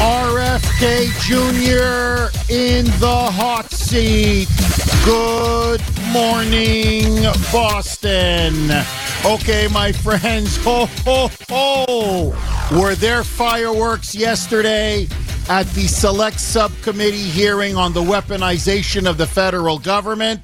RFK Jr. in the hot seat. Good morning, Boston. Okay, my friends. Ho, ho, ho. Were there fireworks yesterday at the select subcommittee hearing on the weaponization of the federal government?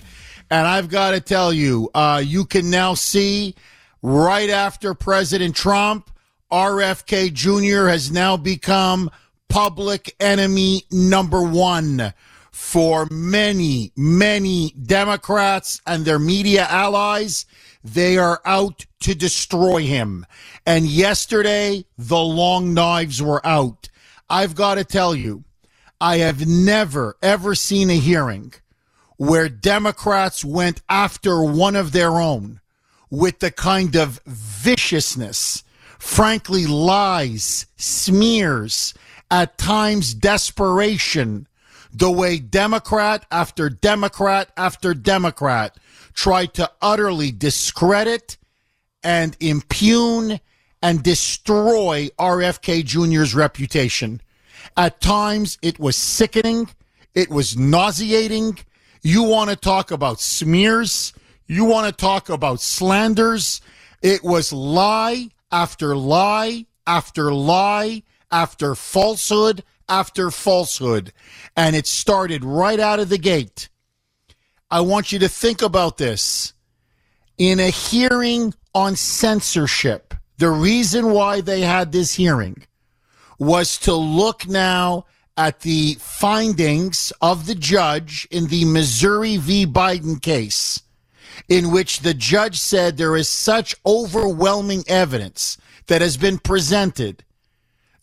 And I've got to tell you, uh, you can now see right after President Trump, RFK Jr. has now become public enemy number one for many, many Democrats and their media allies. They are out to destroy him. And yesterday, the long knives were out. I've got to tell you, I have never, ever seen a hearing where Democrats went after one of their own with the kind of viciousness, frankly, lies, smears, at times desperation, the way Democrat after Democrat after Democrat tried to utterly discredit and impugn and destroy RFK Jr.'s reputation. At times, it was sickening. It was nauseating. You want to talk about smears? You want to talk about slanders? It was lie after lie after lie after falsehood after falsehood. And it started right out of the gate. I want you to think about this. In a hearing on censorship, the reason why they had this hearing was to look now at the findings of the judge in the Missouri v. Biden case, in which the judge said there is such overwhelming evidence that has been presented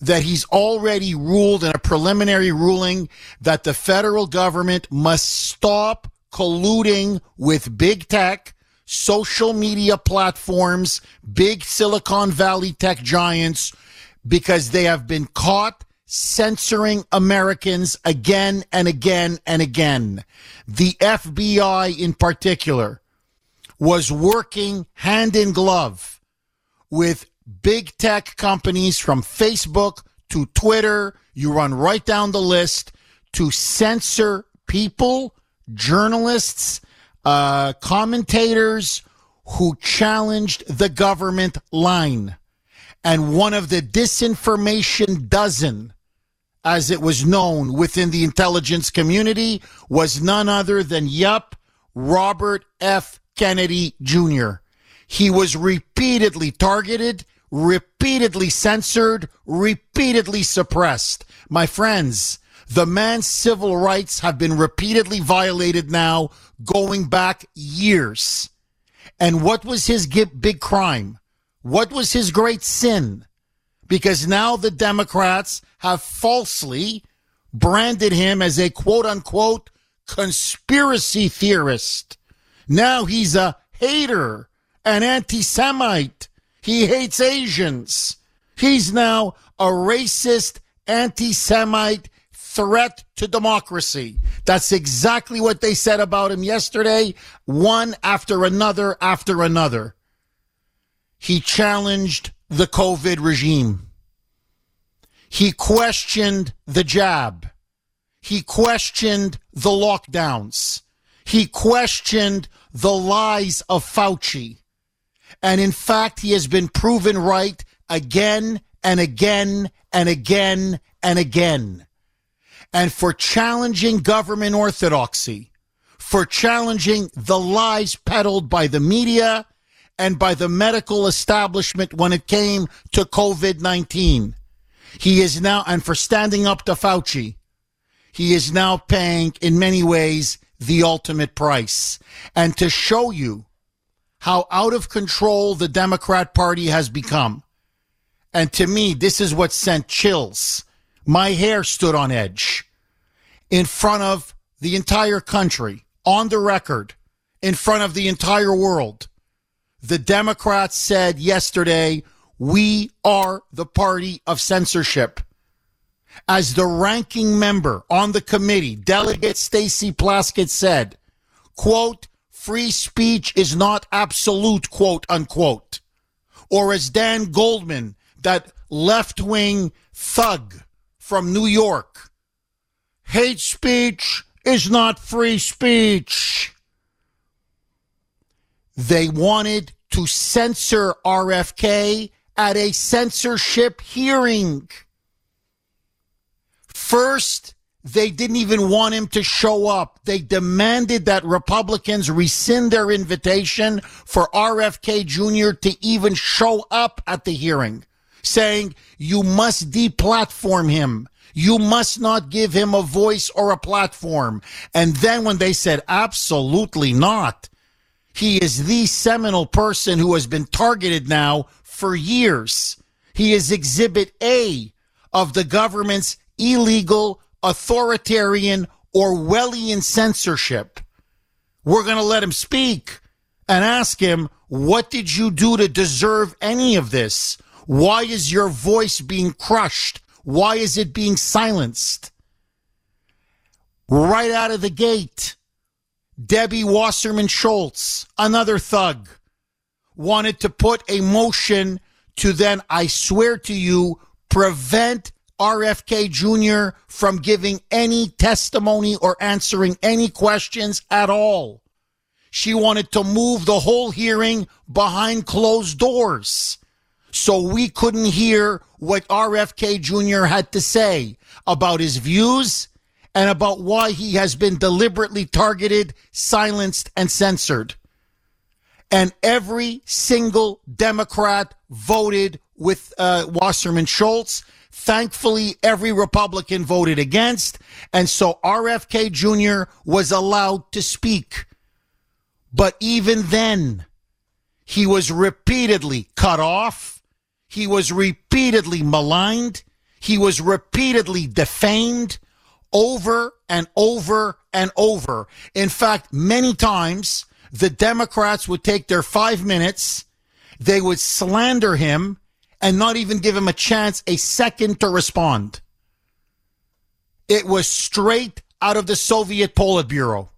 that he's already ruled in a preliminary ruling that the federal government must stop colluding with big tech, social media platforms, big Silicon Valley tech giants, because they have been caught censoring Americans again and again and again. The FBI in particular was working hand in glove with big tech companies from Facebook to Twitter. You run right down the list to censor people, journalists, uh, commentators who challenged the government line. And one of the disinformation dozen, as it was known within the intelligence community, was none other than, yup, Robert F. Kennedy Jr. He was repeatedly targeted, repeatedly censored, repeatedly suppressed. My friends, the man's civil rights have been repeatedly violated now, going back years. And what was his big crime? What was his great sin? Because now the Democrats have falsely branded him as a quote unquote conspiracy theorist. Now he's a hater, an anti Semite. He hates Asians. He's now a racist, anti Semite threat to democracy. That's exactly what they said about him yesterday, one after another after another he challenged the COVID regime. He questioned the jab. He questioned the lockdowns. He questioned the lies of Fauci. And in fact, he has been proven right again and again and again and again. And for challenging government orthodoxy, for challenging the lies peddled by the media and by the medical establishment when it came to COVID 19. He is now, and for standing up to Fauci, he is now paying, in many ways, the ultimate price. And to show you how out of control the Democrat Party has become, And to me, this is what sent chills. My hair stood on edge in front of the entire country, on the record, in front of the entire world. The Democrats said yesterday, we are the party of censorship. As the ranking member on the committee, Delegate Stacey Plaskett said, quote, free speech is not absolute, quote unquote. Or as Dan Goldman, that left wing thug from New York, hate speech is not free speech. They wanted to censor RFK at a censorship hearing. First, they didn't even want him to show up. They demanded that Republicans rescind their invitation for RFK Jr. to even show up at the hearing, saying, you must deplatform him. You must not give him a voice or a platform. And then when they said, absolutely not, he is the seminal person who has been targeted now for years. He is exhibit A of the government's illegal, authoritarian, Orwellian censorship. We're going to let him speak and ask him, what did you do to deserve any of this? Why is your voice being crushed? Why is it being silenced? Right out of the gate, Debbie Wasserman Schultz, another thug, wanted to put a motion to then, I swear to you, prevent RFK Jr. from giving any testimony or answering any questions at all. She wanted to move the whole hearing behind closed doors so we couldn't hear what RFK Jr. had to say about his views and about why he has been deliberately targeted, silenced, and censored. And every single Democrat voted with uh, Wasserman Schultz. Thankfully, every Republican voted against. And so RFK Jr. was allowed to speak. But even then, he was repeatedly cut off. He was repeatedly maligned. He was repeatedly defamed over and over and over. In fact, many times the Democrats would take their five minutes, they would slander him and not even give him a chance, a second to respond. It was straight out of the Soviet Politburo.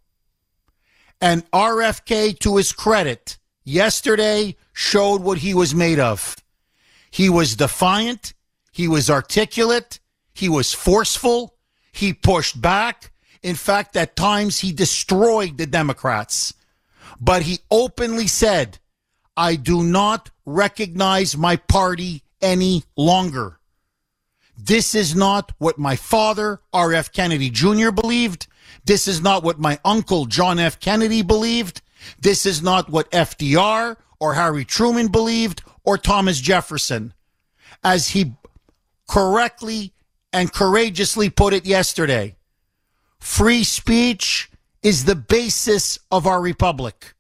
And RFK, to his credit, yesterday showed what he was made of. He was defiant. He was articulate. He was forceful. He pushed back. In fact, at times he destroyed the Democrats. But he openly said, I do not recognize my party any longer. This is not what my father, R.F. Kennedy Jr., believed. This is not what my uncle, John F. Kennedy, believed. This is not what FDR or Harry Truman believed or Thomas Jefferson. As he correctly and courageously put it yesterday, free speech is the basis of our republic.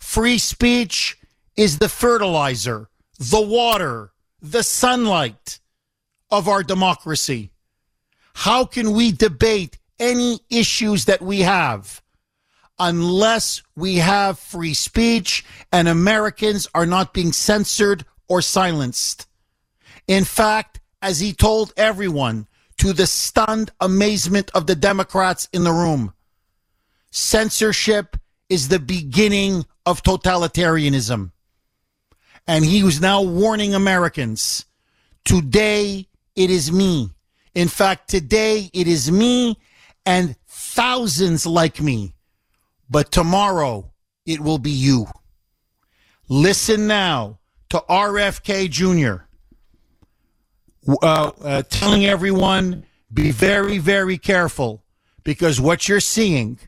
Free speech is the fertilizer, the water, the sunlight of our democracy. How can we debate any issues that we have unless we have free speech and Americans are not being censored or silenced? In fact, as he told everyone, to the stunned amazement of the Democrats in the room, censorship is the beginning of totalitarianism. And he was now warning Americans today it is me. In fact, today it is me and thousands like me. But tomorrow it will be you. Listen now to RFK Jr. Uh, uh, telling everyone be very, very careful because what you're seeing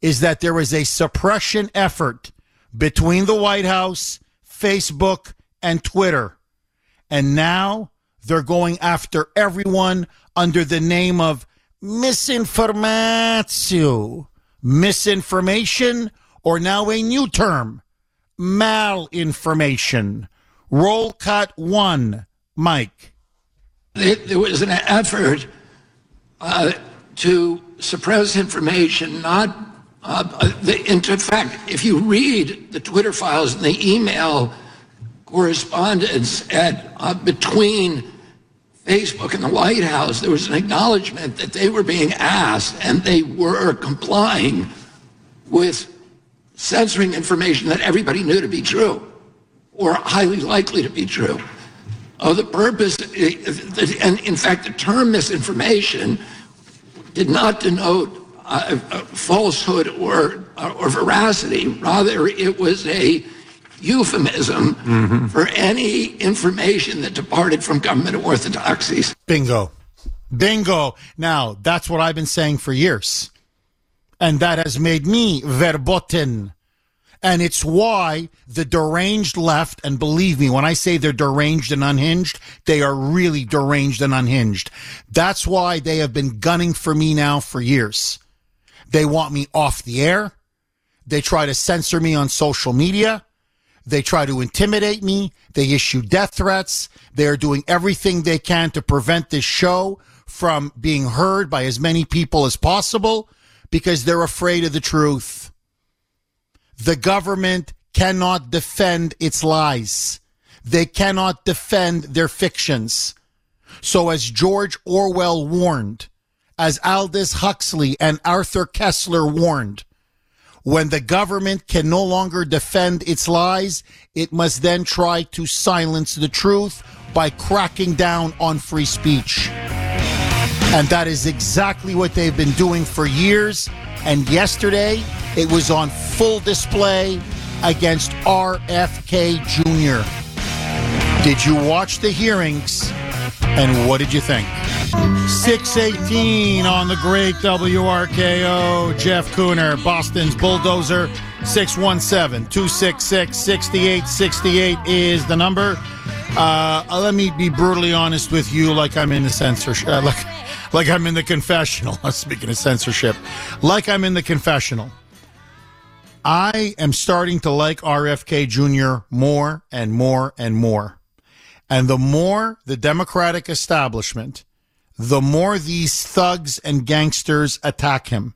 is that there is a suppression effort between the White House, Facebook, and Twitter. And now they're going after everyone under the name of misinformatio, misinformation, or now a new term, malinformation. Roll cut one, Mike. There was an effort uh, to suppress information, not. Uh, in fact, if you read the Twitter files and the email correspondence at, uh, between Facebook and the White House, there was an acknowledgement that they were being asked and they were complying with censoring information that everybody knew to be true or highly likely to be true. Oh, the purpose, and in fact, the term misinformation did not denote uh, falsehood or, or veracity. Rather, it was a euphemism mm-hmm. for any information that departed from government orthodoxies. Bingo. Bingo. Now, that's what I've been saying for years. And that has made me verboten. And it's why the deranged left, and believe me, when I say they're deranged and unhinged, they are really deranged and unhinged. That's why they have been gunning for me now for years. They want me off the air. They try to censor me on social media. They try to intimidate me. They issue death threats. They are doing everything they can to prevent this show from being heard by as many people as possible because they're afraid of the truth. The government cannot defend its lies. They cannot defend their fictions. So as George Orwell warned, as Aldous Huxley and Arthur Koestler warned, when the government can no longer defend its lies, it must then try to silence the truth by cracking down on free speech. And that is exactly what they've been doing for years. And yesterday, it was on full display against RFK Jr. Did you watch the hearings? And what did you think? 618 on the great WRKO. Jeff Kuhner, Boston's Bulldozer. 617 266 6868 is the number. Uh, let me be brutally honest with you, like I'm in the censorship, uh, like, like I'm in the confessional. Speaking of censorship, like I'm in the confessional. I am starting to like RFK Jr. more and more and more. And the more the Democratic establishment, the more these thugs and gangsters attack him,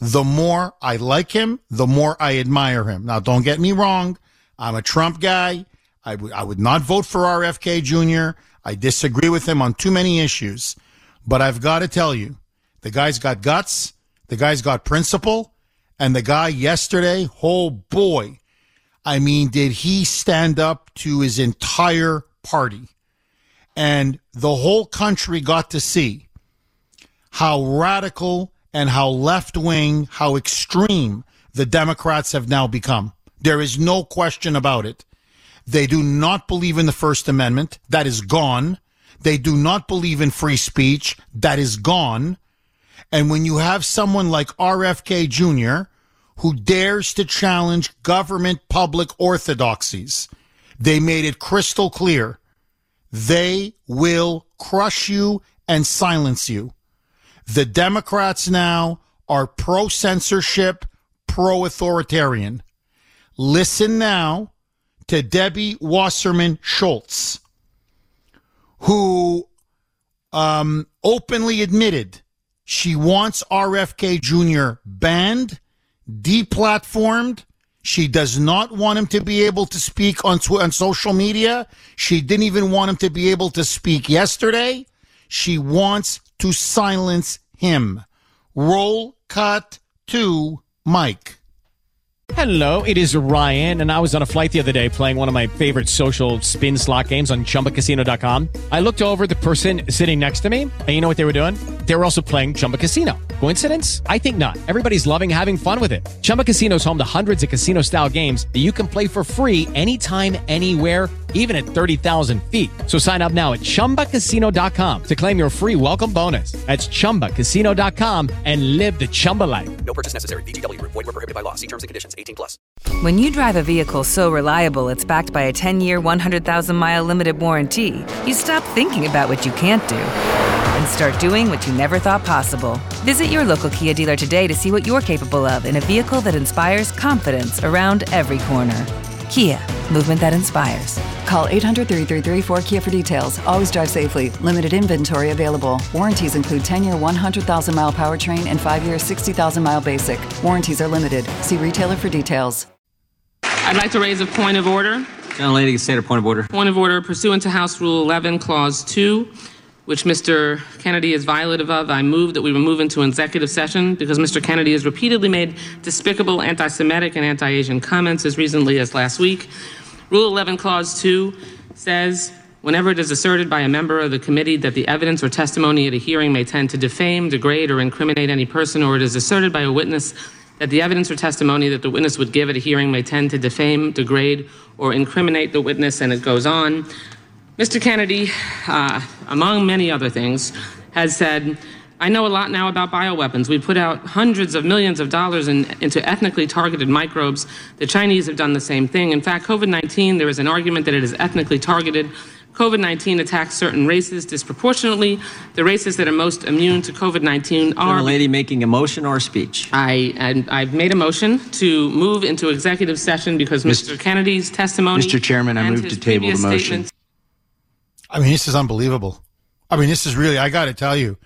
the more I like him, the more I admire him. Now, don't get me wrong. I'm a Trump guy. I would, would not vote for RFK Jr. I disagree with him on too many issues. But I've got to tell you, the guy's got guts. The guy's got principle. And the guy yesterday, oh boy. I mean, did he stand up to his entire party. And the whole country got to see how radical and how left wing, how extreme the Democrats have now become. There is no question about it. They do not believe in the First Amendment. That is gone. They do not believe in free speech. That is gone. And when you have someone like RFK Jr., who dares to challenge government public orthodoxies, they made it crystal clear. They will crush you and silence you. The Democrats now are pro censorship, pro authoritarian. Listen now to Debbie Wasserman Schultz, who um, openly admitted she wants RFK Jr. banned, deplatformed, she does not want him to be able to speak on, on social media. She didn't even want him to be able to speak yesterday. She wants to silence him. Roll cut to Mike. Hello, it is Ryan, and I was on a flight the other day playing one of my favorite social spin slot games on chumbacasino.com. I looked over the person sitting next to me, and you know what they were doing? They were also playing Chumba Casino. Coincidence? I think not. Everybody's loving having fun with it. Chumba Casino is home to hundreds of casino style games that you can play for free anytime, anywhere, even at 30,000 feet. So sign up now at chumbacasino.com to claim your free welcome bonus. That's chumbacasino.com and live the Chumba life. No purchase necessary. VGW, void, were prohibited by law. See terms and conditions 18 plus. When you drive a vehicle so reliable it's backed by a 10 year, 100,000 mile limited warranty, you stop thinking about what you can't do and start doing what you never thought possible. Visit your local Kia dealer today to see what you're capable of in a vehicle that inspires confidence around every corner. Kia, movement that inspires. Call 800 333 4KIA for details. Always drive safely. Limited inventory available. Warranties include 10 year 100,000 mile powertrain and 5 year 60,000 mile basic. Warranties are limited. See retailer for details. I'd like to raise a point of order. Young lady, state a point of order. Point of order pursuant to House Rule 11, Clause 2, which Mr. Kennedy is violative of. I move that we move into executive session because Mr. Kennedy has repeatedly made despicable anti Semitic and anti Asian comments as recently as last week. Rule 11, Clause 2 says whenever it is asserted by a member of the committee that the evidence or testimony at a hearing may tend to defame, degrade, or incriminate any person, or it is asserted by a witness that the evidence or testimony that the witness would give at a hearing may tend to defame, degrade, or incriminate the witness, and it goes on. Mr. Kennedy, uh, among many other things, has said, I know a lot now about bioweapons. We put out hundreds of millions of dollars in, into ethnically targeted microbes. The Chinese have done the same thing. In fact, COVID 19, there is an argument that it is ethnically targeted. COVID 19 attacks certain races disproportionately. The races that are most immune to COVID 19 are. Young lady making a motion or a speech? I, and I've made a motion to move into executive session because Mr. Kennedy's testimony. Mr. Chairman, I move to table the motion. I mean, this is unbelievable. I mean, this is really, I got to tell you.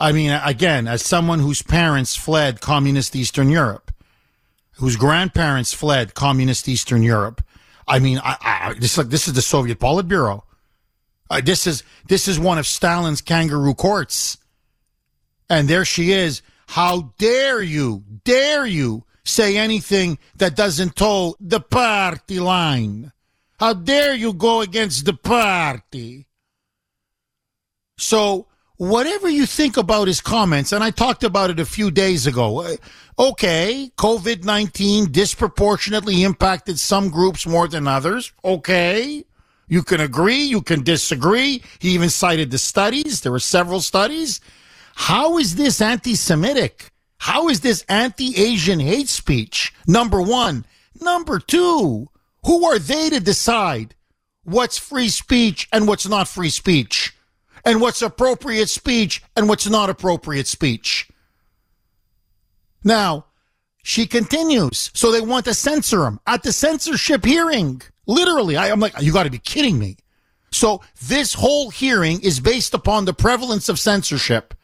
I mean, again, as someone whose parents fled communist Eastern Europe, whose grandparents fled communist Eastern Europe, I mean, I, I, this, is like, this is the Soviet Politburo. Uh, this is this is one of Stalin's kangaroo courts. And there she is. How dare you, dare you say anything that doesn't toe the party line? How dare you go against the party? So, whatever you think about his comments, and I talked about it a few days ago, uh, okay, COVID 19 disproportionately impacted some groups more than others. Okay. You can agree, you can disagree. He even cited the studies. There were several studies. How is this anti Semitic? How is this anti Asian hate speech? Number one. Number two, who are they to decide what's free speech and what's not free speech? And what's appropriate speech and what's not appropriate speech? Now, she continues. So they want to censor him at the censorship hearing. Literally, I, am like, you got to be kidding me. So this whole hearing is based upon the prevalence of censorship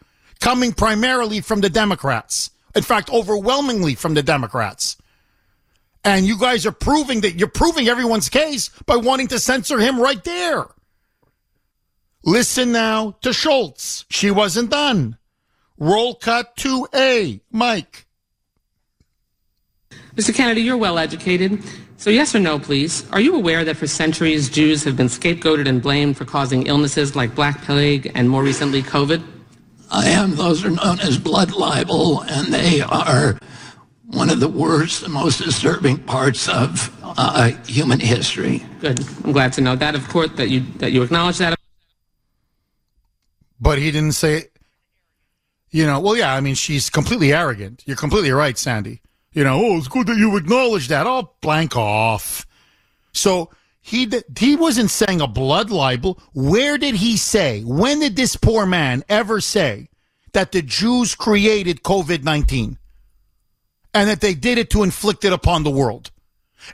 coming primarily from the Democrats. In fact, overwhelmingly from the Democrats. And you guys are proving that you're proving everyone's case by wanting to censor him right there. Listen now to Schultz. She wasn't done. Roll cut to A. Mike. Mr. Kennedy, you're well educated. So, yes or no, please. Are you aware that for centuries Jews have been scapegoated and blamed for causing illnesses like Black Plague and more recently COVID? I am. Those are known as blood libel, and they are one of the worst and most disturbing parts of uh, human history. Good. I'm glad to know that, of course, that you that you acknowledge that. But he didn't say, you know, well, yeah, I mean, she's completely arrogant. You're completely right, Sandy. You know, oh, it's good that you acknowledge that. I'll blank off. So he d- he wasn't saying a blood libel. Where did he say? When did this poor man ever say that the Jews created COVID nineteen, and that they did it to inflict it upon the world,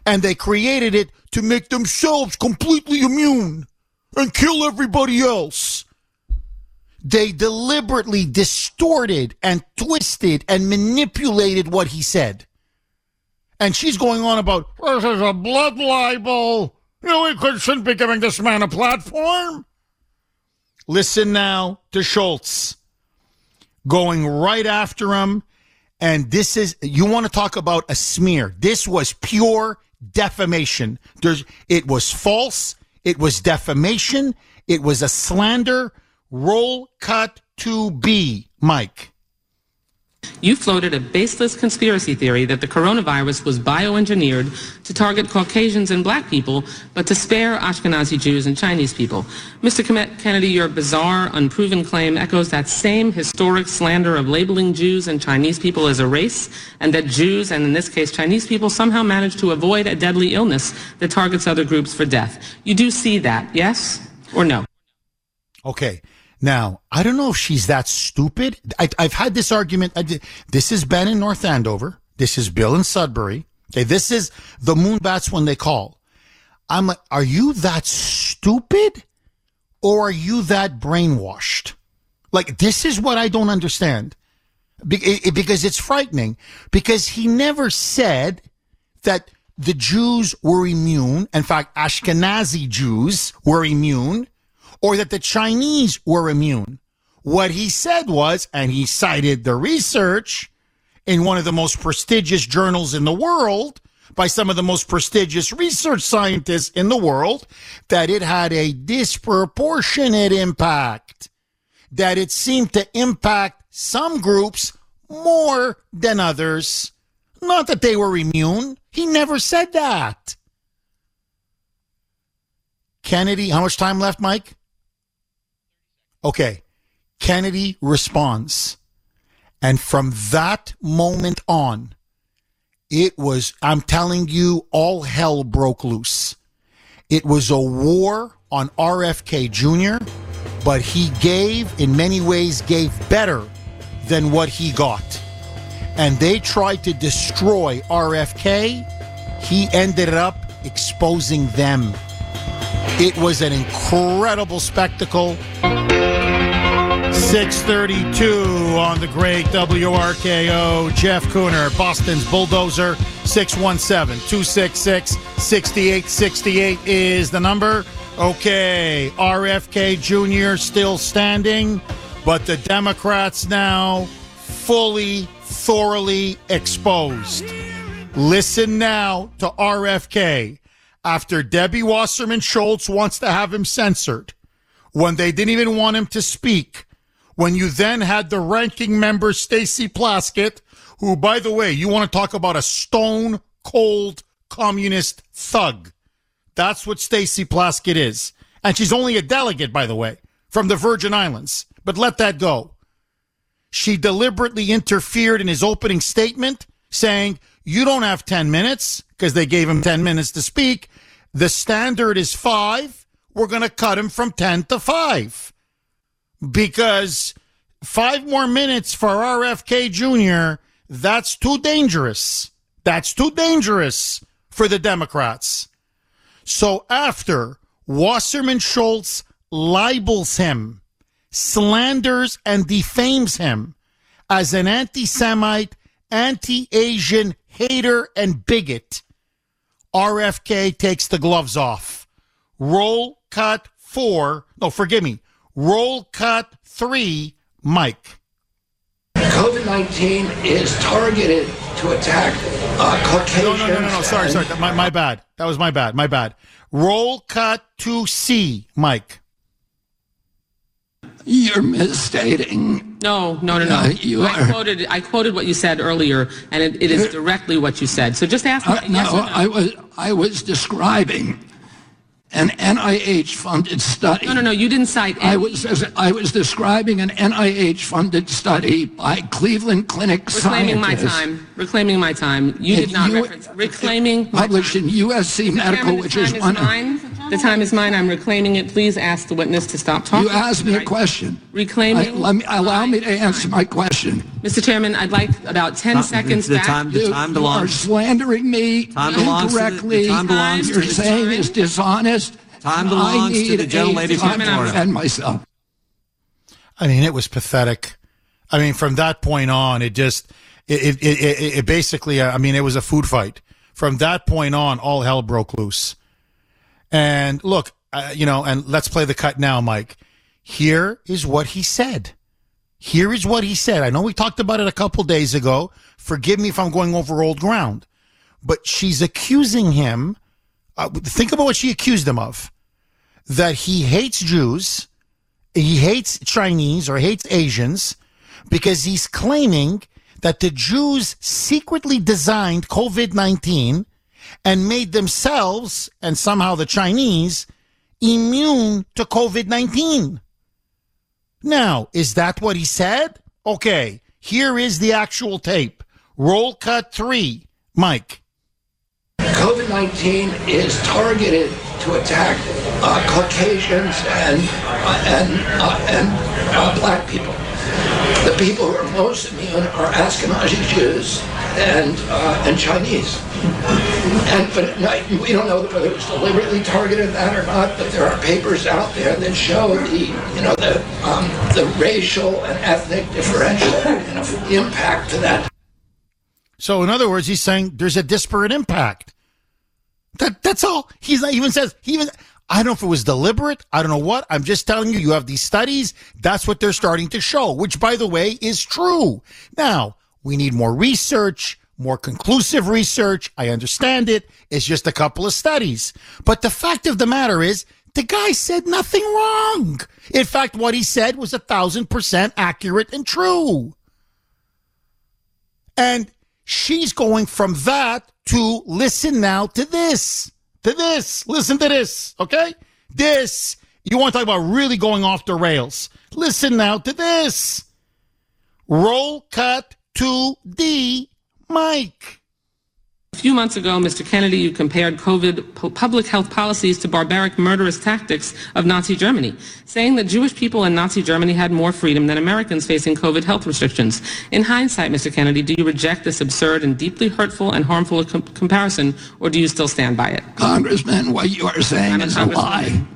and they created it to make themselves completely immune and kill everybody else? They deliberately distorted and twisted and manipulated what he said. And she's going on about, this is a blood libel. You know, we could, shouldn't be giving this man a platform. Listen now to Schultz going right after him. And this is, you want to talk about a smear. This was pure defamation. There's, it was false. It was defamation. It was a slander. Roll cut to B, Mike. You floated a baseless conspiracy theory that the coronavirus was bioengineered to target Caucasians and black people, but to spare Ashkenazi Jews and Chinese people. Mr. Kennedy, your bizarre, unproven claim echoes that same historic slander of labeling Jews and Chinese people as a race, and that Jews, and in this case Chinese people, somehow managed to avoid a deadly illness that targets other groups for death. You do see that, yes or no? Okay. Now, I don't know if she's that stupid. I, I've had this argument. This is Ben in North Andover. This is Bill in Sudbury. Okay. This is the Moonbats when they call. I'm like, are you that stupid or are you that brainwashed? Like, this is what I don't understand because it's frightening because he never said that the Jews were immune. In fact, Ashkenazi Jews were immune or that the Chinese were immune. What he said was, and he cited the research in one of the most prestigious journals in the world by some of the most prestigious research scientists in the world, that it had a disproportionate impact, that it seemed to impact some groups more than others. Not that they were immune. He never said that. Kennedy, how much time left, Mike? Okay. Kennedy responds. And from that moment on, it was, I'm telling you, all hell broke loose. It was a war on RFK Jr., but he gave, in many ways, gave better than what he got. And they tried to destroy RFK. He ended up exposing them. It was an incredible spectacle. 632 on the great WRKO. Jeff Kuhner, Boston's Bulldozer. 617 266 6868 is the number. Okay, RFK Jr. still standing, but the Democrats now fully, thoroughly exposed. Listen now to RFK after Debbie Wasserman Schultz wants to have him censored when they didn't even want him to speak. When you then had the ranking member, Stacey Plaskett, who, by the way, you want to talk about a stone cold communist thug. That's what Stacey Plaskett is. And she's only a delegate, by the way, from the Virgin Islands. But let that go. She deliberately interfered in his opening statement, saying, You don't have 10 minutes, because they gave him 10 minutes to speak. The standard is five. We're going to cut him from 10 to five because five more minutes for RFK Jr., that's too dangerous. That's too dangerous for the Democrats. So after Wasserman Schultz libels him, slanders and defames him as an anti Semite, anti Asian hater and bigot, RFK takes the gloves off. Roll cut four. No, forgive me. Roll cut three, Mike. COVID 19 is targeted to attack uh, Caucasians. No, no, no, no, no. Sorry, sorry. My, my bad. That was my bad. My bad. Roll cut to C, Mike. You're misstating. No, no, no, no. Uh, you I are. quoted, I quoted what you said earlier, and it, it is directly what you said. So just ask me. Uh, yes no, or no. I was I was describing an NIH-funded study. no, no, no. You didn't cite. I any- was I was describing an NIH-funded study by Cleveland Clinic reclaiming my time. Reclaiming my time. You did not you- reference. Reclaiming. published in USC. Medical, which is one. mine. The time is mine. I'm reclaiming it. Please ask the witness to stop talking. You asked me a question. Reclaiming. I- let me allow me to answer my question. Mr. Chairman, I'd like about 10 Time- seconds the back. time- the You time are belongs- slandering me Time belongs to the- the incorrectly. time belongs to You're the- saying is dishonest. Time belongs to need the gentlelady a from time to Florida. defend myself. I mean, it was pathetic. I mean, from that point on, it just, it, it, it, it, it basically, uh, I mean, it was a food fight. From that point on, all hell broke loose. And look, uh, you know, and let's play the cut now, Mike. Here is what he said. Here is what he said. I know we talked about it a couple days ago. Forgive me if I'm going over old ground, but she's accusing him. Uh, think about what she accused him of that he hates Jews, he hates Chinese or hates Asians because he's claiming that the Jews secretly designed COVID 19 and made themselves and somehow the Chinese immune to COVID 19. Now, is that what he said? Okay, here is the actual tape. Roll cut three, Mike. COVID 19 is targeted to attack uh, Caucasians and, uh, and, uh, and uh, black people. The people who are most immune are Ashkenazi Jews and uh, and Chinese. And but no, we don't know whether it was deliberately targeted that or not. But there are papers out there that show the you know the um, the racial and ethnic differential know, impact to that. So, in other words, he's saying there's a disparate impact. That that's all. He's not even says he even. I don't know if it was deliberate. I don't know what. I'm just telling you. You have these studies. That's what they're starting to show. Which, by the way, is true. Now we need more research, more conclusive research. I understand it. It's just a couple of studies. But the fact of the matter is, the guy said nothing wrong. In fact, what he said was a thousand percent accurate and true. And she's going from that to listen now to this, to this. Listen to this, okay? This. You want to talk about really going off the rails? Listen now to this. Roll cut to D, Mike. A few months ago, Mr. Kennedy, you compared COVID public health policies to barbaric murderous tactics of Nazi Germany, saying that Jewish people in Nazi Germany had more freedom than Americans facing COVID health restrictions. In hindsight, Mr. Kennedy, do you reject this absurd and deeply hurtful and harmful com- comparison, or do you still stand by it? Congressman, what you are saying is a lie.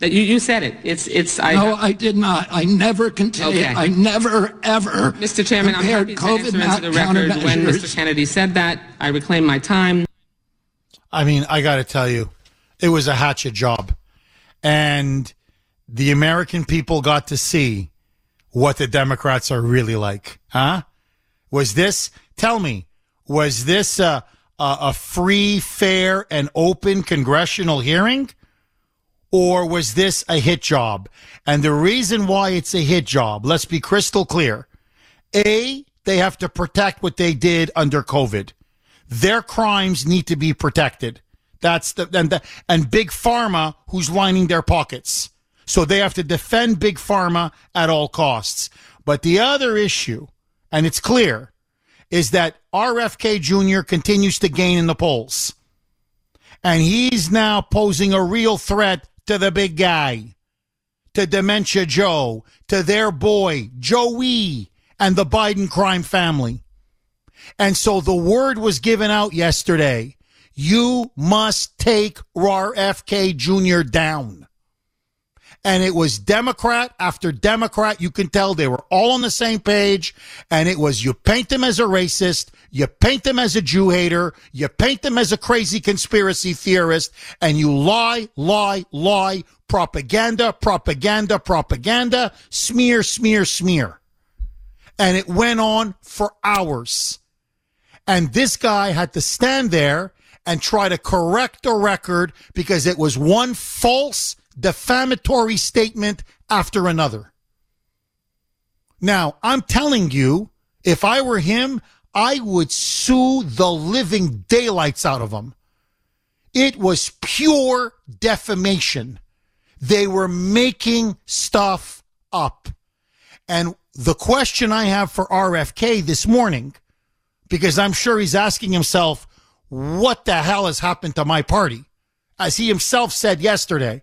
That you, you said it. It's it's. I, no, I did not. I never continued. Okay. I never ever. Mr. Chairman, I'm compared happy to COVID answer into the record when. Mr. Kennedy said that. I reclaim my time. I mean, I got to tell you, it was a hatchet job. And the American people got to see what the Democrats are really like. Huh? Was this, tell me, was this a, a, a free, fair, and open congressional hearing? Or was this a hit job? And the reason why it's a hit job, let's be crystal clear. A, they have to protect what they did under COVID. Their crimes need to be protected. That's the and the, and big pharma who's lining their pockets. So they have to defend big pharma at all costs. But the other issue, and it's clear, is that RFK Jr. continues to gain in the polls. And he's now posing a real threat to the big guy, to Dementia Joe, to their boy, Joey, and the Biden crime family. And so the word was given out yesterday. You must take RFK Jr. down. And it was Democrat after Democrat. You can tell they were all on the same page. And it was you paint them as a racist, you paint them as a Jew hater, you paint them as a crazy conspiracy theorist, and you lie, lie, lie, propaganda, propaganda, propaganda, smear, smear, smear. And it went on for hours. And this guy had to stand there and try to correct the record because it was one false defamatory statement after another. Now, I'm telling you, if I were him, I would sue the living daylights out of them. It was pure defamation. They were making stuff up. And the question I have for RFK this morning, because I'm sure he's asking himself, what the hell has happened to my party? As he himself said yesterday,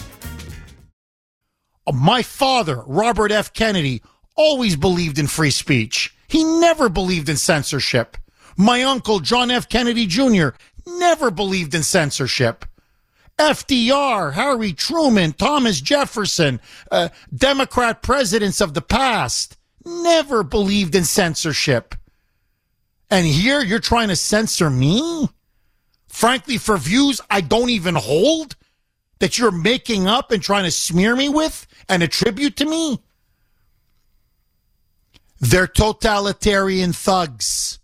My father, Robert F. Kennedy, always believed in free speech. He never believed in censorship. My uncle, John F. Kennedy Jr., never believed in censorship. FDR, Harry Truman, Thomas Jefferson, uh, Democrat presidents of the past, never believed in censorship. And here you're trying to censor me? Frankly, for views I don't even hold that you're making up and trying to smear me with and attribute to me? They're totalitarian thugs.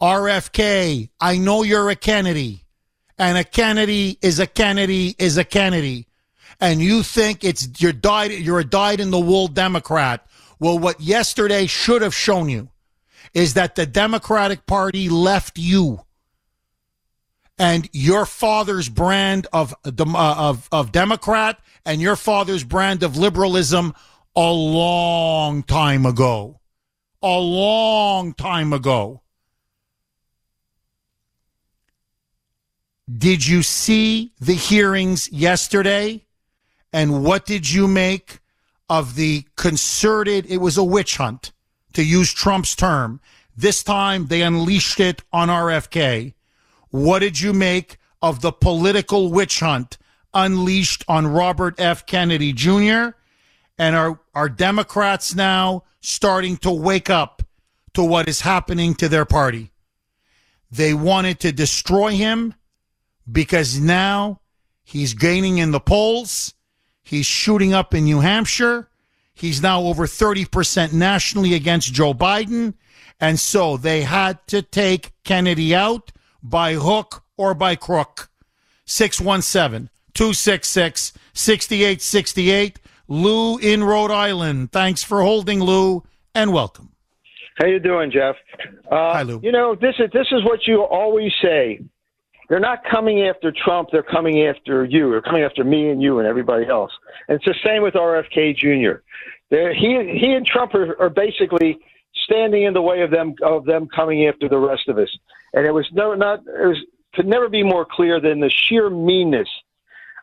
RFK, I know you're a Kennedy, and a Kennedy is a Kennedy is a Kennedy, and you think it's you're died you're a dyed in the wool Democrat. Well, what yesterday should have shown you is that the Democratic Party left you and your father's brand of uh, of of Democrat and your father's brand of liberalism a long time ago. A long time ago. Did you see the hearings yesterday? And what did you make of the concerted, it was a witch hunt, to use Trump's term. This time they unleashed it on RFK. What did you make of the political witch hunt unleashed on Robert F. Kennedy Jr.? And are, are Democrats now starting to wake up to what is happening to their party? They wanted to destroy him because now he's gaining in the polls. He's shooting up in New Hampshire. He's now over 30% nationally against Joe Biden. And so they had to take Kennedy out by hook or by crook. 617 266 6868. Lou in Rhode Island. Thanks for holding, Lou, and welcome. How you doing, Jeff? Uh, Hi, Lou. You know, this is this is what you always say. They're not coming after Trump. They're coming after you. They're coming after me and you and everybody else. And it's the same with RFK Jr. They're, he he and Trump are, are basically standing in the way of them of them coming after the rest of us. And it was no not it was could never be more clear than the sheer meanness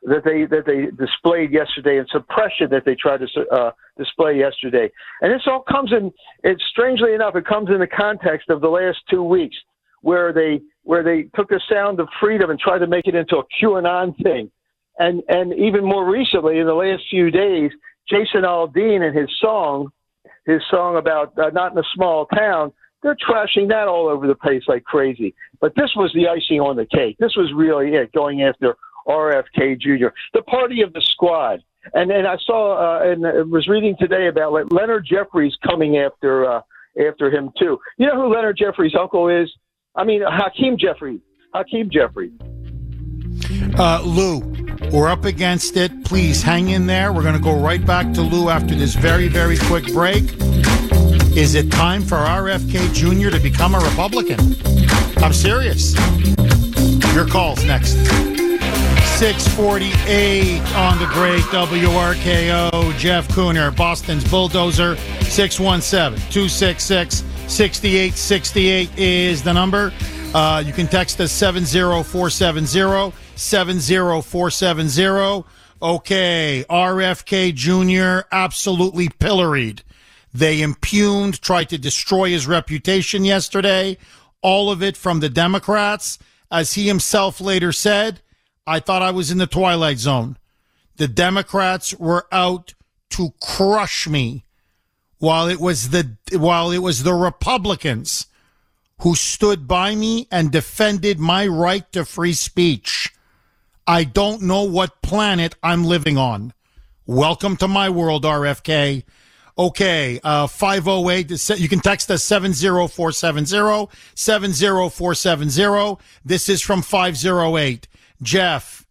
that they that they displayed yesterday and suppression that they tried to uh, display yesterday. And this all comes in. It's strangely enough, it comes in the context of the last two weeks where they where they took the sound of freedom and tried to make it into a QAnon thing. And and even more recently, in the last few days, Jason Aldean and his song, his song about uh, not in a small town, they're trashing that all over the place like crazy. But this was the icing on the cake. This was really it, going after RFK Jr., the party of the squad. And and I saw uh, and was reading today about like, Leonard Jeffries coming after uh, after him too. You know who Leonard Jeffries' uncle is? I mean Hakeem Jeffries. Hakeem Jeffries. Uh, Lou, we're up against it. Please hang in there. We're going to go right back to Lou after this very, very quick break. Is it time for RFK Jr. to become a Republican? I'm serious. Your calls next. 648 on the great WRKO. Jeff Kuhner, Boston's Bulldozer. 617 266 6868 is the number. Uh, you can text us 70470 70470. Okay, RFK Jr. absolutely pilloried. They impugned, tried to destroy his reputation yesterday. All of it from the Democrats. As he himself later said, I thought I was in the twilight zone. The Democrats were out to crush me while it was the while it was the Republicans who stood by me and defended my right to free speech. I don't know what planet I'm living on. Welcome to my world, RFK. Okay, uh, 508, you can text us 70470, 70470. This is from 508. Jeff,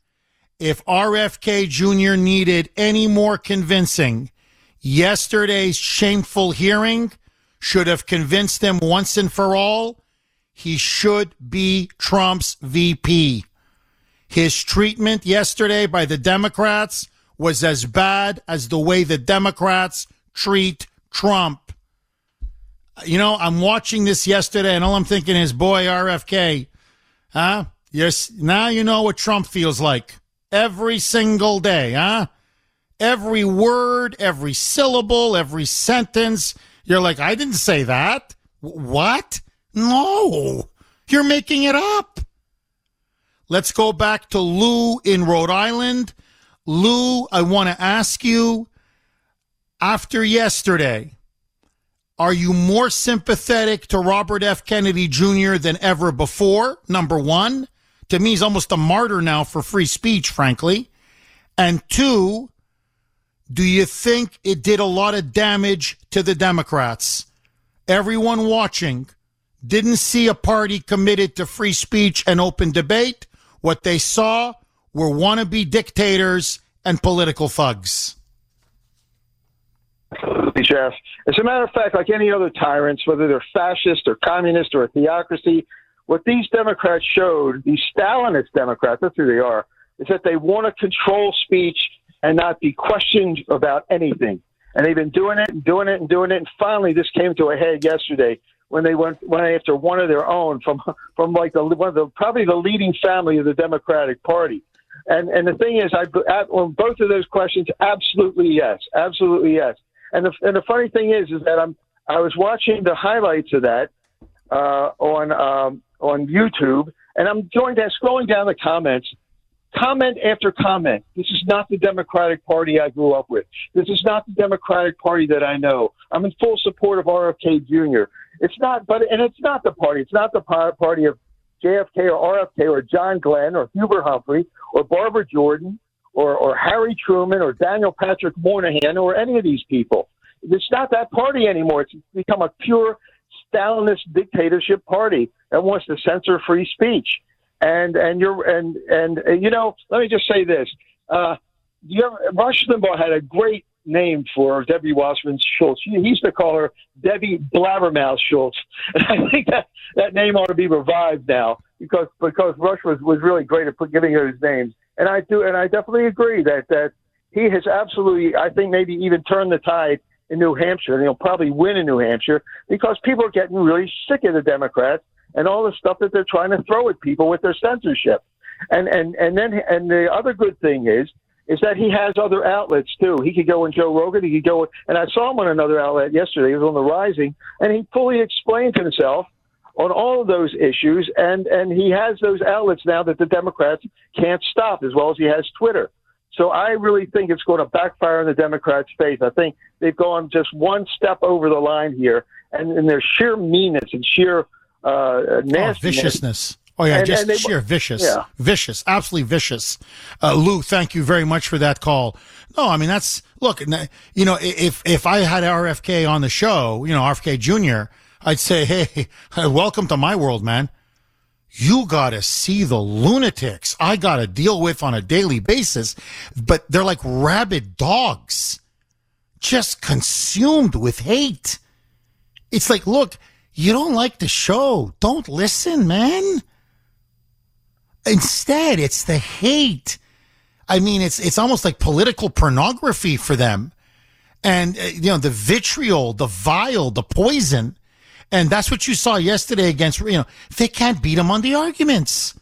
if RFK Jr. needed any more convincing, yesterday's shameful hearing should have convinced him once and for all he should be Trump's VP. His treatment yesterday by the Democrats was as bad as the way the Democrats treat Trump. You know, I'm watching this yesterday and all I'm thinking is, boy, RFK, huh? Yes, now you know what Trump feels like every single day, huh? Every word, every syllable, every sentence. You're like, I didn't say that. What? No, you're making it up. Let's go back to Lou in Rhode Island. Lou, I want to ask you after yesterday, Are you more sympathetic to Robert F. Kennedy Jr. than ever before? Number one. To me, he's almost a martyr now for free speech, frankly. And two, do you think it did a lot of damage to the Democrats? Everyone watching didn't see a party committed to free speech and open debate. What they saw were wannabe dictators and political thugs. Absolutely, Jeff. As a matter of fact, like any other tyrants, whether they're fascist or communist or a theocracy, what these Democrats showed, these Stalinist Democrats, that's who they are, is that they want to control speech and not be questioned about anything. And they've been doing it and doing it and doing it. And finally, this came to a head yesterday when they went went after one of their own from from like the one of the probably the leading family of the Democratic Party. And and the thing is, I on both of those questions, absolutely yes, absolutely yes. And the and the funny thing is, is that I'm I was watching the highlights of that uh, on um, on YouTube, and I'm going down scrolling down the comments, comment after comment. This is not the Democratic Party I grew up with. This is not the Democratic Party that I know. I'm in full support of RFK Jr. It's not, but and it's not the party. It's not the party of JFK or RFK or John Glenn or Hubert Humphrey or Barbara Jordan or, or Harry Truman or Daniel Patrick Moynihan or any of these people. It's not that party anymore. It's become a pure Stalinist dictatorship party that wants to censor free speech. And and you're and and uh, you know, let me just say this. Uh, you ever, Rush Limbaugh had a great name for Debbie Wasserman Schultz. He used to call her Debbie Blabbermouth Schultz, and I think that that name ought to be revived now because because Rush was was really great at giving her his names. And I do, and I definitely agree that that he has absolutely, I think, maybe even turned the tide in New Hampshire, and he'll probably win in New Hampshire because people are getting really sick of the Democrats and all the stuff that they're trying to throw at people with their censorship. And and and then and the other good thing is is that he has other outlets too. He could go on Joe Rogan. He could go, and I saw him on another outlet yesterday. He was on the Rising, and he fully explained himself on all of those issues, and and he has those outlets now that the Democrats can't stop, as well as he has Twitter. So I really think it's going to backfire in the Democrats' face. I think they've gone just one step over the line here, and in their sheer meanness and sheer uh, nastiness. Oh, viciousness. Oh yeah, And- just and they- sheer vicious, Yeah. vicious, absolutely vicious. Uh, Lou, thank you very much for that call. No, I mean that's look, you know, if if I had RFK on the show, you know, RFK Jr., I'd say, hey, welcome to my world, man. You got to see the lunatics I got to deal with on a daily basis, but they're like rabid dogs, just consumed with hate. It's like, look, you don't like the show. Don't listen, man. Instead, it's the hate. I mean, it's it's almost like political pornography for them, and uh, you know the vitriol, the vile, the poison, and that's what you saw yesterday against. You know, they can't beat them on the arguments.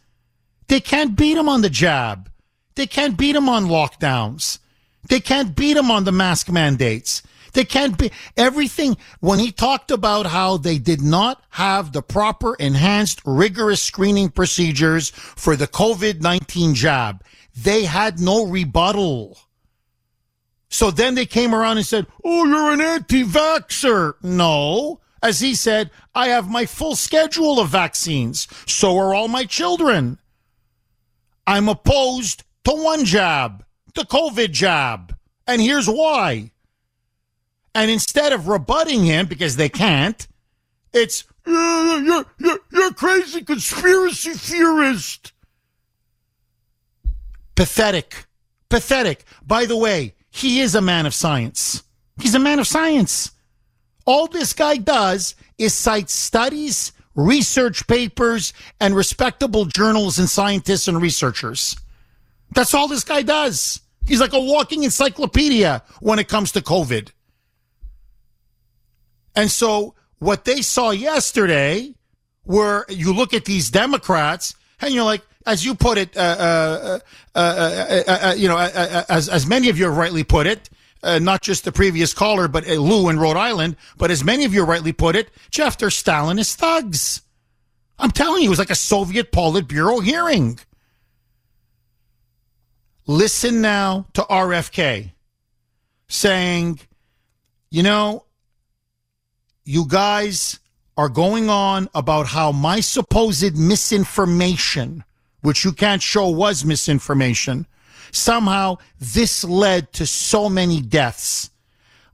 They can't beat them on the jab. They can't beat them on lockdowns. They can't beat them on the mask mandates. They can't be everything. When he talked about how they did not have the proper enhanced rigorous screening procedures for the COVID-19 jab, they had no rebuttal. So then they came around and said, Oh, you're an anti vaxxer. No. As he said, I have my full schedule of vaccines. So are all my children. I'm opposed to one jab, the COVID jab. And here's why. And instead of rebutting him, because they can't, it's, "Yeah, you're, you're, you're a crazy conspiracy theorist. Pathetic. Pathetic. By the way, he is a man of science. He's a man of science. All this guy does is cite studies, research papers, and respectable journals and scientists and researchers. That's all this guy does. He's like a walking encyclopedia when it comes to COVID. And so what they saw yesterday where you look at these Democrats and you're like, as you put it, uh, uh, uh, uh, uh, uh, you know, uh, uh, as, as many of you have rightly put it, uh, not just the previous caller, but uh, Lou in Rhode Island, but as many of you rightly put it, Jeff, they're Stalinist thugs. I'm telling you, it was like a Soviet Politburo hearing. Listen now to RFK saying, you know, you guys are going on about how my supposed misinformation, which you can't show was misinformation, somehow this led to so many deaths.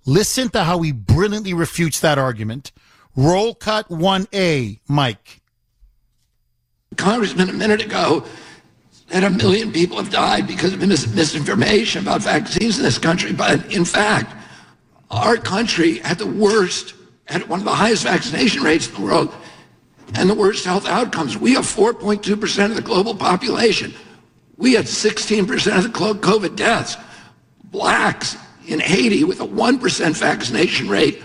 Listen to how he brilliantly refutes that argument. Roll cut 1A, Mike. Congressman, a minute ago, said a million people have died because of mis- misinformation about vaccines in this country. But in fact, our country had the worst, had one of the highest vaccination rates in the world and the worst health outcomes. We have 4.2% of the global population. We had 16% of the COVID deaths. Blacks in Haiti with a 1% vaccination rate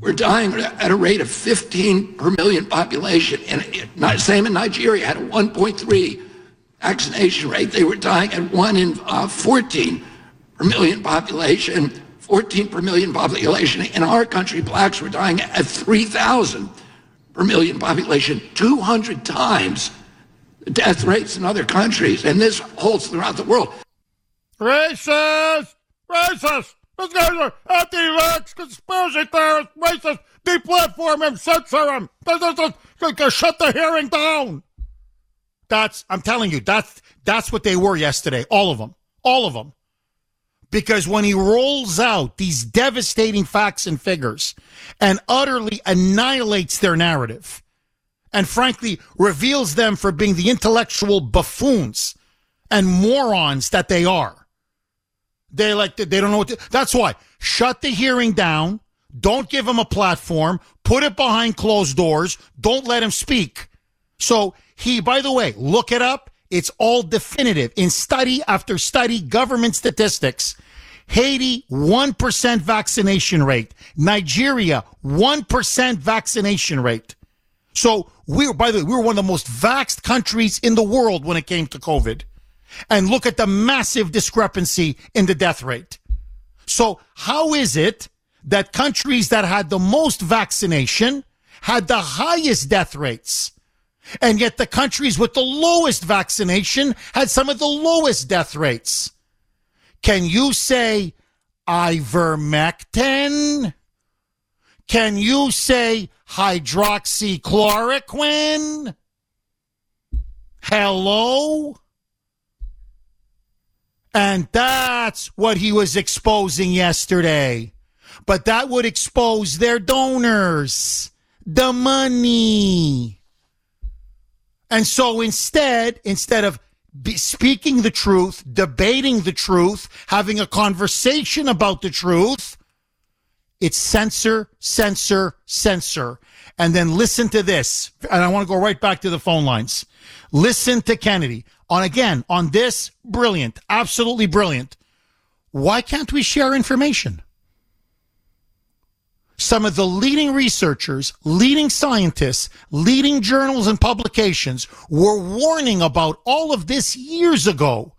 were dying at a rate of 15 per million population. And same in Nigeria, had a 1.3 vaccination rate. They were dying at 1 in uh, 14 per million population, 14 per million population. In our country, blacks were dying at 3,000 per million population, 200 times death rates in other countries. And this holds throughout the world. Racist! Racist! Those guys are anti-vax, conspiracy theorists, racist, deplatform him, censor him. Shut the hearing down. That's, I'm telling you, that's, that's what they were yesterday. All of them. All of them. Because when he rolls out these devastating facts and figures and utterly annihilates their narrative and frankly reveals them for being the intellectual buffoons and morons that they are. They like they don't know what to, that's why shut the hearing down. Don't give him a platform. Put it behind closed doors. Don't let him speak. So he, by the way, look it up. It's all definitive in study after study, government statistics. Haiti, 1% vaccination rate. Nigeria, 1% vaccination rate. So we were, by the way, we were one of the most vaxxed countries in the world when it came to COVID. And look at the massive discrepancy in the death rate. So how is it that countries that had the most vaccination had the highest death rates? And yet the countries with the lowest vaccination had some of the lowest death rates. Can you say ivermectin? Can you say hydroxychloroquine? Hello? And that's what he was exposing yesterday. But that would expose their donors, the money. And so instead, instead of speaking the truth, debating the truth, having a conversation about the truth, it's censor, censor, censor. And then listen to this. And I want to go right back to the phone lines. Listen to Kennedy on again, on this, brilliant, absolutely brilliant. Why can't we share information? Some of the leading researchers, leading scientists, leading journals and publications were warning about all of this years ago.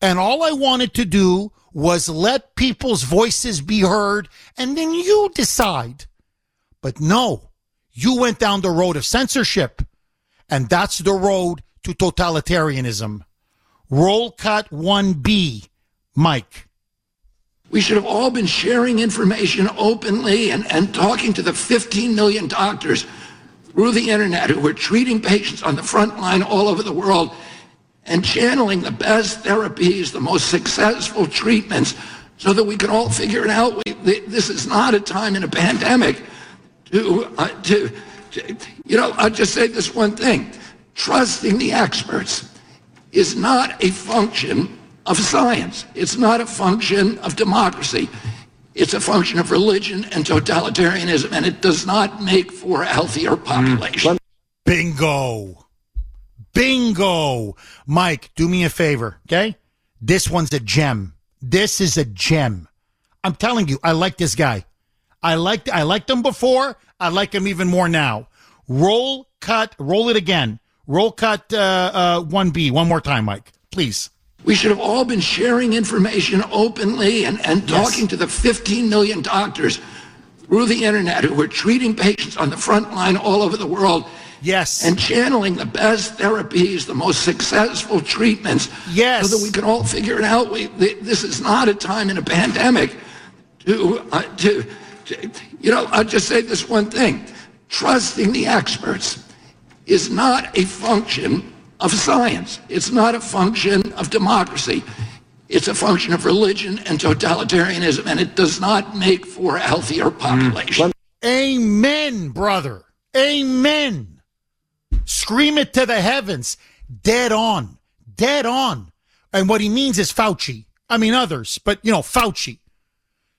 And all I wanted to do was let people's voices be heard and then you decide. But no, you went down the road of censorship and that's the road to totalitarianism. Roll cut 1B, Mike. We should have all been sharing information openly and, and talking to the 15 million doctors through the internet who are treating patients on the front line all over the world and channeling the best therapies, the most successful treatments, so that we can all figure it out. We, this is not a time in a pandemic to, uh, to, to, you know, I'll just say this one thing. Trusting the experts is not a function of science. It's not a function of democracy. It's a function of religion and totalitarianism, and it does not make for a healthier population. Bingo. Bingo. Mike, do me a favor, okay? This one's a gem. This is a gem. I'm telling you, I like this guy. I liked I liked him before. I like him even more now. Roll cut, roll it again. Roll cut uh, uh, 1B one more time, Mike, please. We should have all been sharing information openly and, and talking yes. to the 15 million doctors through the internet who are treating patients on the front line all over the world. Yes. And channeling the best therapies, the most successful treatments. Yes. So that we can all figure it out. We, this is not a time in a pandemic to, uh, to, You know, I'll just say this one thing. Trusting the experts is not a function of science. It's not a function of democracy. It's a function of religion and totalitarianism, and it does not make for a healthier population. Amen, brother. Amen. Scream it to the heavens. Dead on. Dead on. And what he means is Fauci. I mean, others, but, you know, Fauci.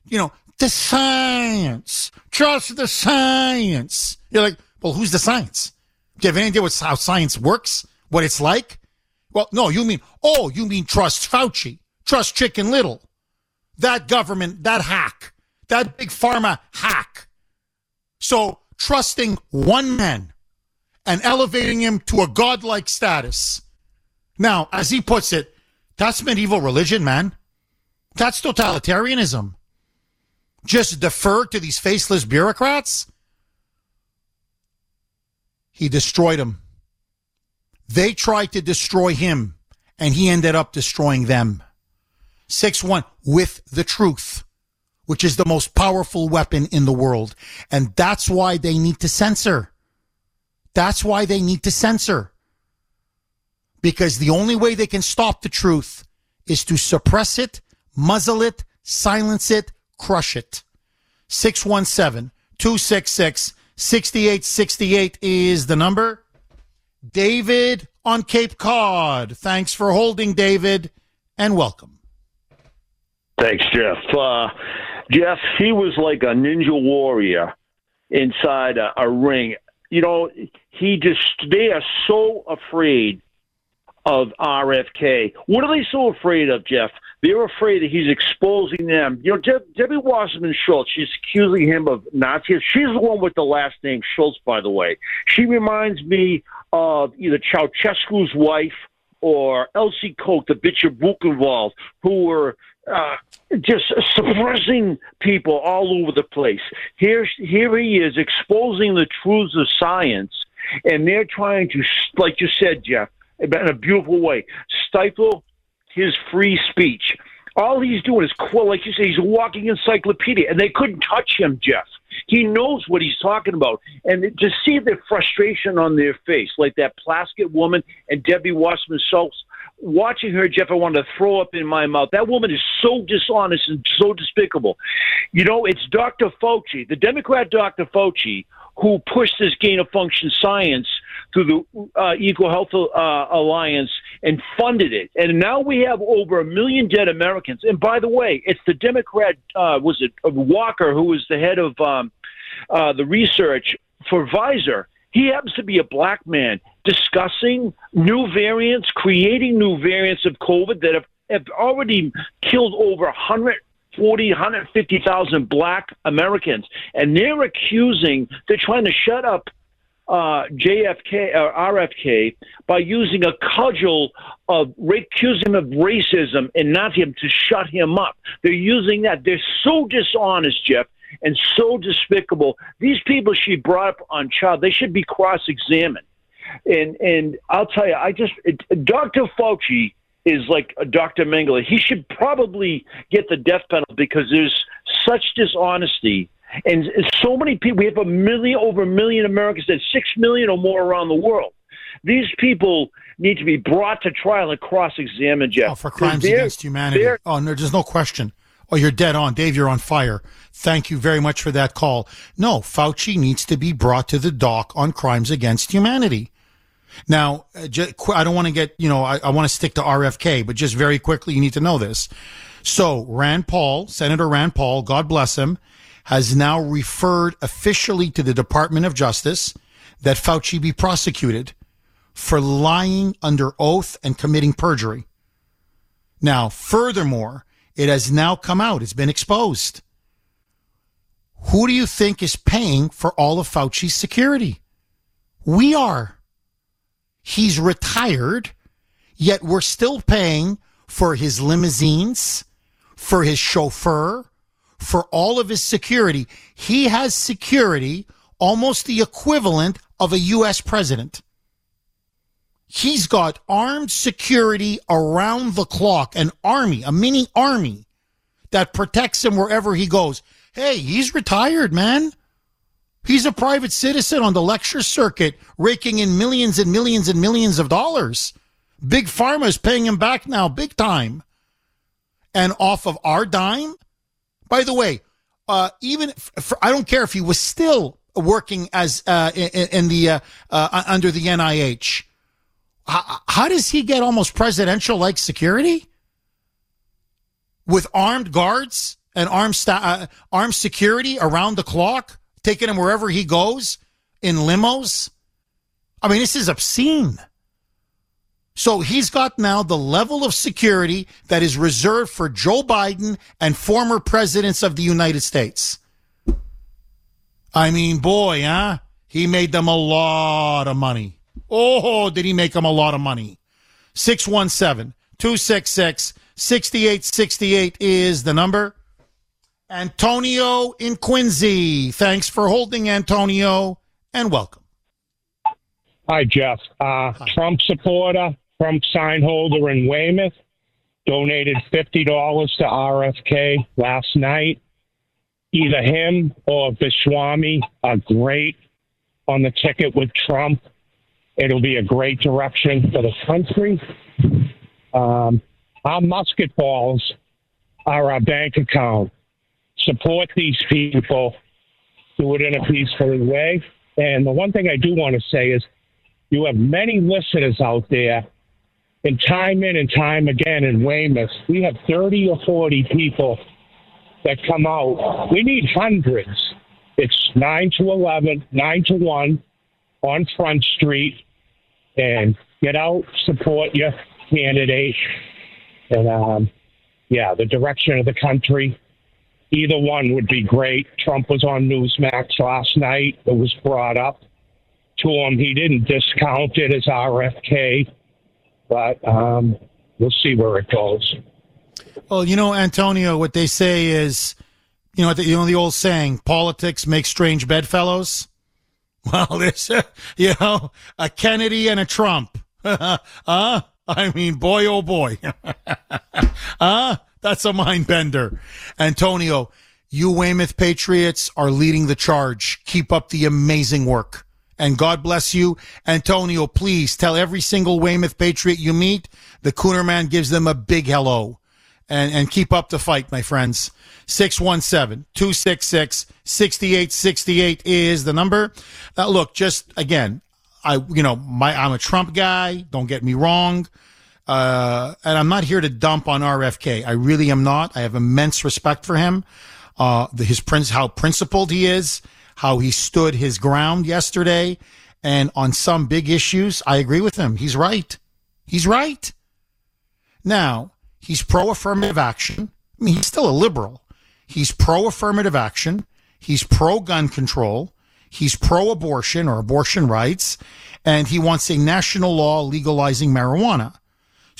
You know, the science. Trust the science. You're like, well, who's the science? Do you have any idea what, how science works? What it's like? Well, no, you mean, oh, you mean trust Fauci. Trust Chicken Little. That government, that hack. That big pharma hack. So trusting one man and elevating him to a godlike status. Now, as he puts it, that's medieval religion, man. That's totalitarianism. Just defer to these faceless bureaucrats? He destroyed them. They tried to destroy him, and he ended up destroying them. 6 1 with the truth, which is the most powerful weapon in the world. And that's why they need to censor. That's why they need to censor. Because the only way they can stop the truth is to suppress it, muzzle it, silence it, crush it. 617 266 6868 is the number. David on Cape Cod. Thanks for holding, David, and welcome. Thanks, Jeff. Uh, Jeff, he was like a ninja warrior inside a, a ring. You know, he just, they are so afraid of RFK. What are they so afraid of, Jeff? They're afraid that he's exposing them. You know, De- Debbie Wasserman Schultz, she's accusing him of Nazis. She's the one with the last name Schultz, by the way. She reminds me of either Ceausescu's wife or Elsie Koch, the bitch of Buchenwald, who were uh, just suppressing people all over the place. Here, here he is exposing the truths of science, and they're trying to, like you said, Jeff, in a beautiful way, stifle his free speech. All he's doing is, quote, like you say, he's a walking encyclopedia, and they couldn't touch him, Jeff. He knows what he's talking about. And to see the frustration on their face, like that Plaskett woman and Debbie Wasserman Schultz, watching her, Jeff, I wanted to throw up in my mouth. That woman is so dishonest and so despicable. You know, it's Dr. Fauci, the Democrat Dr. Fauci, who pushed this gain of function science through the uh, EcoHealth uh, Alliance and funded it. And now we have over a million dead Americans. And by the way, it's the Democrat, uh, was it Walker, who was the head of um, uh, the research for Pfizer. He happens to be a black man discussing new variants, creating new variants of COVID that have, have already killed over 140, 150,000 black Americans. And they're accusing, they're trying to shut up uh, JFK or uh, RFK by using a cudgel of accusing him of racism and not him to shut him up. They're using that. They're so dishonest, Jeff, and so despicable. These people she brought up on child, they should be cross-examined. And and I'll tell you, I just it, Dr. Fauci is like Dr. Mengele. He should probably get the death penalty because there's such dishonesty and so many people, we have a million, over a million Americans, and six million or more around the world. These people need to be brought to trial and cross-examined, Jeff. Oh, for crimes against humanity. Oh, no, there's no question. Oh, you're dead on. Dave, you're on fire. Thank you very much for that call. No, Fauci needs to be brought to the dock on crimes against humanity. Now, uh, I don't want to get, you know, I, I want to stick to RFK, but just very quickly, you need to know this. So, Rand Paul, Senator Rand Paul, God bless him, has now referred officially to the Department of Justice that Fauci be prosecuted for lying under oath and committing perjury. Now, furthermore, it has now come out, it's been exposed. Who do you think is paying for all of Fauci's security? We are. He's retired, yet we're still paying for his limousines, for his chauffeur, for all of his security. He has security almost the equivalent of a U.S. president. He's got armed security around the clock, an army, a mini army that protects him wherever he goes. Hey, he's retired, man. He's a private citizen on the lecture circuit, raking in millions and millions and millions of dollars. Big Pharma is paying him back now, big time. And off of our dime? By the way, uh, even for, I don't care if he was still working as uh, in, in, the uh, uh under the NIH. How, how does he get almost presidential like security with armed guards and armed sta- uh, armed security around the clock, taking him wherever he goes in limos? I mean, this is obscene. So he's got now the level of security that is reserved for Joe Biden and former presidents of the United States. I mean, boy, huh? He made them a lot of money. Oh, did he make them a lot of money? 617 266 6868 is the number. Antonio in Quincy. Thanks for holding, Antonio, and welcome. Hi, Jeff. Uh, Hi. Trump supporter, Trump sign holder in Weymouth, donated $50 to RFK last night. Either him or Viswami are great on the ticket with Trump. It'll be a great direction for the country. Um, our musket balls are our bank account. Support these people. Do it in a peaceful way. And the one thing I do want to say is you have many listeners out there, and time in and time again in Weymouth, we have 30 or 40 people that come out. We need hundreds. It's 9 to 11, 9 to 1 on Front Street, and get out, support your candidate. And um, yeah, the direction of the country, either one would be great. Trump was on Newsmax last night. It was brought up to him. He didn't discount it as RFK, but um, we'll see where it goes. Well, you know, Antonio, what they say is, you know, the, you know the old saying, politics makes strange bedfellows. Well, there's, a, you know, a Kennedy and a Trump. uh, I mean, boy, oh boy. uh, that's a mind bender. Antonio, you Weymouth Patriots are leading the charge. Keep up the amazing work. And God bless you. Antonio, please tell every single Weymouth Patriot you meet, the Kuhner Man gives them a big hello. And, and keep up the fight, my friends. 617 266 6868 is the number. Look, just again, I, you know, my, I'm a Trump guy. Don't get me wrong. Uh, and I'm not here to dump on RFK. I really am not. I have immense respect for him. Uh, the, his prince, how principled he is, how he stood his ground yesterday. And on some big issues, I agree with him. He's right. He's right. Now, he's pro affirmative action. I mean, he's still a liberal. He's pro affirmative action. He's pro gun control. He's pro abortion or abortion rights. And he wants a national law legalizing marijuana.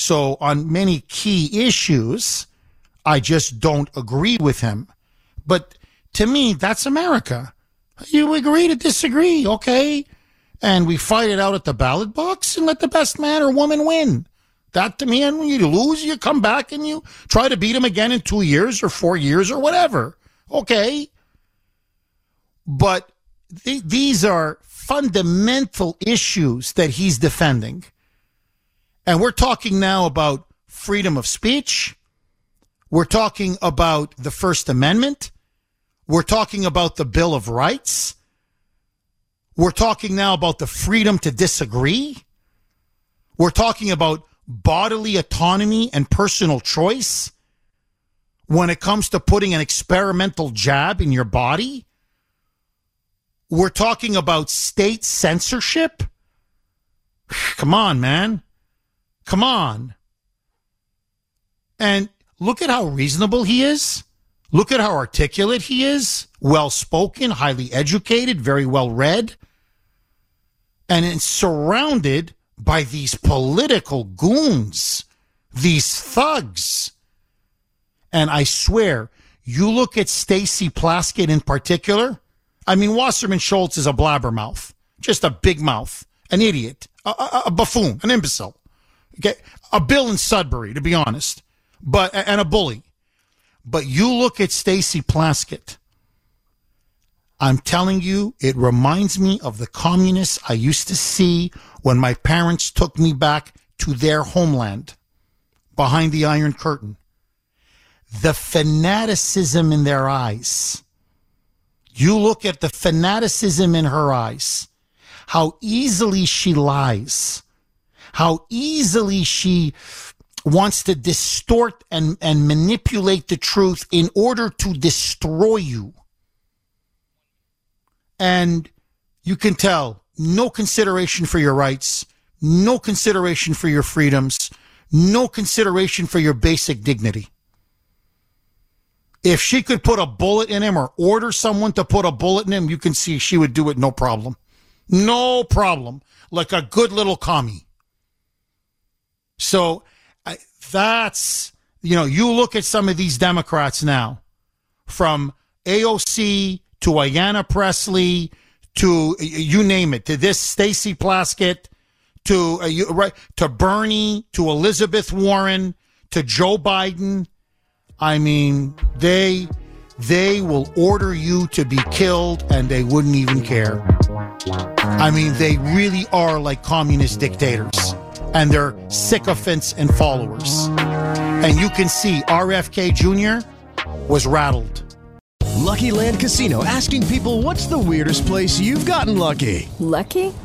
So on many key issues, I just don't agree with him. But to me, that's America. You agree to disagree, okay? And we fight it out at the ballot box and let the best man or woman win. That to me, and when you lose, you come back and you try to beat him again in two years or four years or whatever. Okay. But th- these are fundamental issues that he's defending. And we're talking now about freedom of speech. We're talking about the First Amendment. We're talking about the Bill of Rights. We're talking now about the freedom to disagree. We're talking about bodily autonomy and personal choice when it comes to putting an experimental jab in your body. We're talking about state censorship. Come on, man. Come on. And look at how reasonable he is. Look at how articulate he is, well spoken, highly educated, very well read, and surrounded by these political goons, these thugs. And I swear, you look at Stacey Plaskett in particular. I mean, Wasserman Schultz is a blabbermouth, just a big mouth, an idiot, a, a, a buffoon, an imbecile. Okay, a Bill in Sudbury, to be honest, but and a bully. But you look at Stacey Plaskett, I'm telling you, it reminds me of the communists I used to see when my parents took me back to their homeland behind the Iron Curtain. The fanaticism in their eyes. You look at the fanaticism in her eyes, how easily she lies, how easily she wants to distort and, and manipulate the truth in order to destroy you. And you can tell no consideration for your rights, no consideration for your freedoms, no consideration for your basic dignity. If she could put a bullet in him or order someone to put a bullet in him, you can see she would do it no problem. No problem. Like a good little commie. So I, that's, you know, you look at some of these Democrats now from AOC to Ayanna Pressley to you name it, to this Stacey Plaskett to uh, you, right to Bernie to Elizabeth Warren to Joe Biden. I mean, they they will order you to be killed and they wouldn't even care. I mean, they really are like communist dictators and they're sycophants and followers. And you can see RFK Jr. was rattled. Lucky Land Casino asking people what's the weirdest place you've gotten lucky? Lucky?